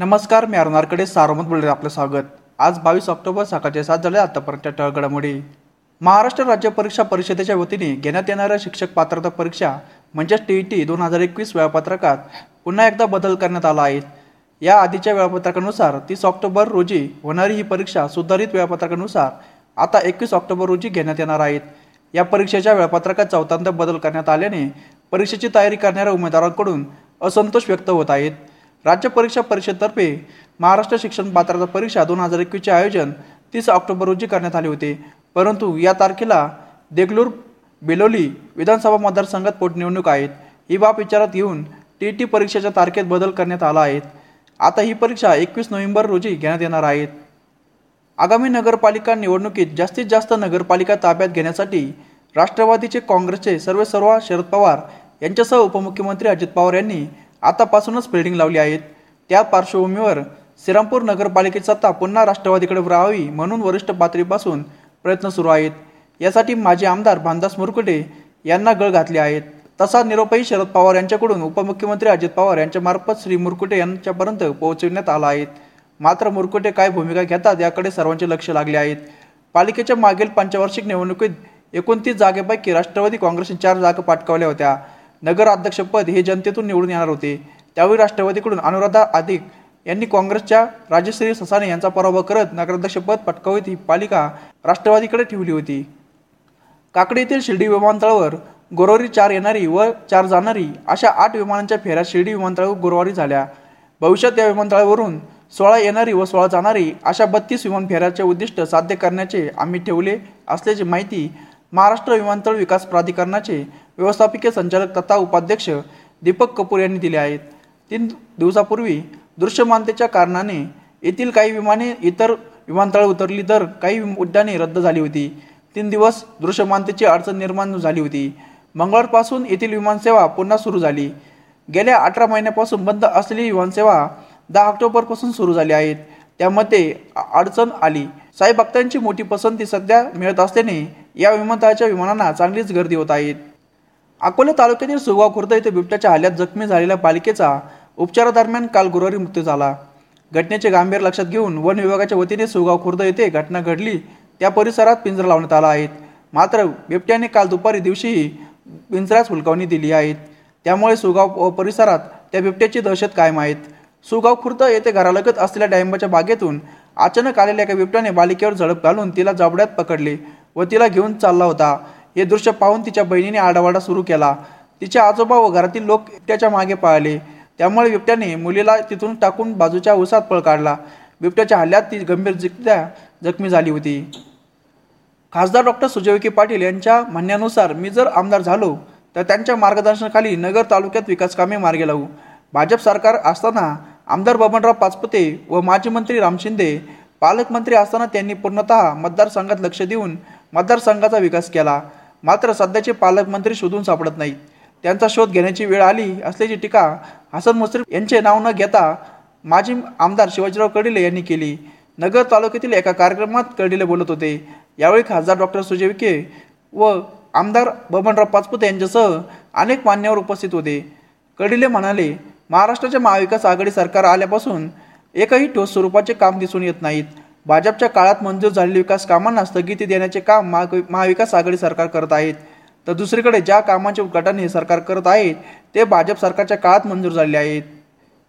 नमस्कार मी अरुणारकडे सारोमत बोलले आपलं स्वागत. आज बावीस ऑक्टोबर सकाळचे सात झाले आतापर्यंतच्या ठळक महाराष्ट्र राज्य परीक्षा परिषदेच्या वतीने घेण्यात येणाऱ्या शिक्षक पात्रता परीक्षा म्हणजेच टी ई टी दोन हजार एकवीस वेळापत्रकात पुन्हा एकदा बदल करण्यात आला आहे. या आधीच्या वेळापत्रकानुसार तीस ऑक्टोबर रोजी होणारी ही परीक्षा सुधारित वेळापत्रकानुसार आता एकवीस ऑक्टोबर रोजी घेण्यात येणार आहेत या परीक्षेच्या वेळापत्रकात चौथ्यांदा बदल करण्यात आल्याने परीक्षेची तयारी करणाऱ्या उमेदवारांकडून असंतोष व्यक्त होत आहेत राज्य परीक्षा परिषदेतर्फे महाराष्ट्र शिक्षण पात्रता परीक्षा दोन हजार एकवीसचे आयोजन तीस ऑक्टोबर रोजी करण्यात आले होते. परंतु या तारखेला देगलूर बेलोली विधानसभा मतदारसंघात पोटनिवडणूक आहेत. ही बाब विचारात घेऊन टी टी परीक्षेच्या तारखेत बदल करण्यात आला आहे. आता ही परीक्षा एकवीस नोव्हेंबर रोजी घेण्यात येणार आहेत आगामी नगरपालिका निवडणुकीत जास्तीत जास्त नगरपालिका ताब्यात घेण्यासाठी राष्ट्रवादीचे काँग्रेसचे सर्व सर्व शरद पवार यांच्यासह उपमुख्यमंत्री अजित पवार यांनी आतापासूनच फिल्डिंग लावली आहेत. त्या पार्श्वभूमीवर श्रीरामपूर नगरपालिकेची सत्ता पुन्हा राष्ट्रवादीकडे राहावी म्हणून वरिष्ठ पातळीपासून प्रयत्न सुरू आहेत. यासाठी माजी आमदार भानदास मुरकुटे यांना गळ घातले आहेत. तसा निरोपही शरद पवार यांच्याकडून उपमुख्यमंत्री अजित पवार यांच्यामार्फत श्री मुरकुटे यांच्यापर्यंत पोहोचविण्यात आला आहे. मात्र मुरकुटे काय भूमिका घेतात याकडे सर्वांचे लक्ष लागले आहेत. पालिकेच्या मागील पंचवार्षिक निवडणुकीत एकोणतीस जागेपैकी राष्ट्रवादी काँग्रेसने चार जागा पाठकावल्या होत्या. नगर अध्यक्षपद हे जनतेतून निवडून येणार होते. त्यावेळी राष्ट्रवादीकडून अनुराधा अधिक यांनी काँग्रेसच्या राजश्री ससाने यांचा पराभव करत नगराध्यक्षपद पटकावत ही पालिका राष्ट्रवादीकडे ठेवली होती. काकडी येथील शिर्डी विमानतळावर गुरुवारी चार येणारी व चार जाणारी अशा आठ विमानांच्या फेऱ्या शिर्डी विमानतळावर गुरुवारी झाल्या. भविष्यात या विमानतळावरून सोळा येणारी व सोळा जाणारी अशा बत्तीस विमान फेऱ्याचे उद्दिष्ट साध्य करण्याचे आम्ही ठेवले असल्याची माहिती महाराष्ट्र विमानतळ विकास प्राधिकरणाचे व्यवस्थापकीय संचालक तथा उपाध्यक्ष दीपक कपूर यांनी दिले आहेत. तीन दिवसापूर्वी दृश्यमानतेच्या कारणाने येथील काही विमाने इतर विमानतळ उतरली तर काही उड्डाणे रद्द झाली होती. तीन दिवस दृश्यमानतेची अडचण निर्माण झाली होती. मंगळवारपासून येथील विमानसेवा पुन्हा सुरू झाली. गेल्या अठरा महिन्यापासून बंद असलेली विमानसेवा दहा ऑक्टोबरपासून सुरू झाली आहेत त्यामध्ये अडचण आली. साई भक्तांची मोठी पसंती सध्या मिळत असल्याने या विमानतळाच्या विमानांना चांगलीच गर्दी होत आहेत अकोला तालुक्यातील सुगाव खुर्द येथे बिबट्याच्या हल्ल्यात जखमी झालेल्या पालिकेचा उपचारादरम्यान काल गुरुवारी मृत्यू झाला. घटनेचे गांभीर्य लक्षात घेऊन वन विभागाच्या वतीने सुगाव खुर्द येथे घटना घडली. त्या परिसरात पिंजरा लावण्यात आला आहे. मात्र बिबट्याने काल दुपारी दिवशीही पिंजऱ्यास हुलकावणी दिली आहेत त्यामुळे सुगाव परिसरात त्या बिबट्याची दहशत कायम आहेत सुगाव खुर्द येथे घरालगत असलेल्या डाळिंबाच्या बागेतून अचानक आलेल्या एका बिबट्याने बालिकेवर झडप घालून तिला जबड्यात पकडले व तिला घेऊन चालला होता. हे दृश्य पाहून तिच्या बहिणीने आडावाडा सुरू केला. तिचे आजोबा व घरातील लोक बिबट्याच्या मागे पळाले त्यामुळे बिबट्याने मुलीला तिथून टाकून बाजूच्या उसात पळ काढला. बिबट्याच्या हल्ल्यात ती गंभीर जखमी झाली होती. खासदार डॉक्टर सुजय विखे पाटील यांच्या म्हणण्यानुसार मी जर आमदार झालो तर त्यांच्या मार्गदर्शनाखाली नगर तालुक्यात विकास कामे मार्गे लावू. भाजप सरकार असताना आमदार बबनराव पाचपुते व माजी मंत्री राम शिंदे पालकमंत्री असताना त्यांनी पूर्णतः मतदारसंघात लक्ष देऊन मतदारसंघाचा विकास केला. मात्र सध्याचे पालकमंत्री शोधून सापडत नाहीत. त्यांचा शोध घेण्याची वेळ आली असल्याची टीका हसन मुश्रीफ यांचे नाव न घेता माजी आमदार शिवाजीराव कडिले यांनी केली. नगर तालुक्यातील एका कार्यक्रमात कडिले बोलत होते. यावेळी खासदार डॉक्टर सुजय विखे व आमदार बबनराव पाचपुते यांच्यासह अनेक मान्यवर उपस्थित होते. कडिले म्हणाले महाराष्ट्राच्या महाविकास आघाडी सरकार आल्यापासून एकही ठोस स्वरूपाचे काम दिसून येत नाहीत. भाजपच्या काळात मंजूर झालेली विकास कामांना स्थगिती देण्याचे काम महाविकास आघाडी सरकार करत आहेत. तर दुसरीकडे ज्या कामांचे उद्घाटन हे सरकार करत आहे ते भाजप सरकारच्या काळात मंजूर झाले आहेत.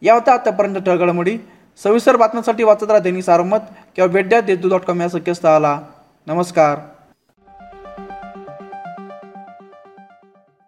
या होत्या आतापर्यंत ठळगडमोडी. सविस्तर बातम्यांसाठी वाचत राहा दैनिक सारमत किंवा भेट द्या देशदू डॉट कॉम या संकेतस्थळाला नमस्कार.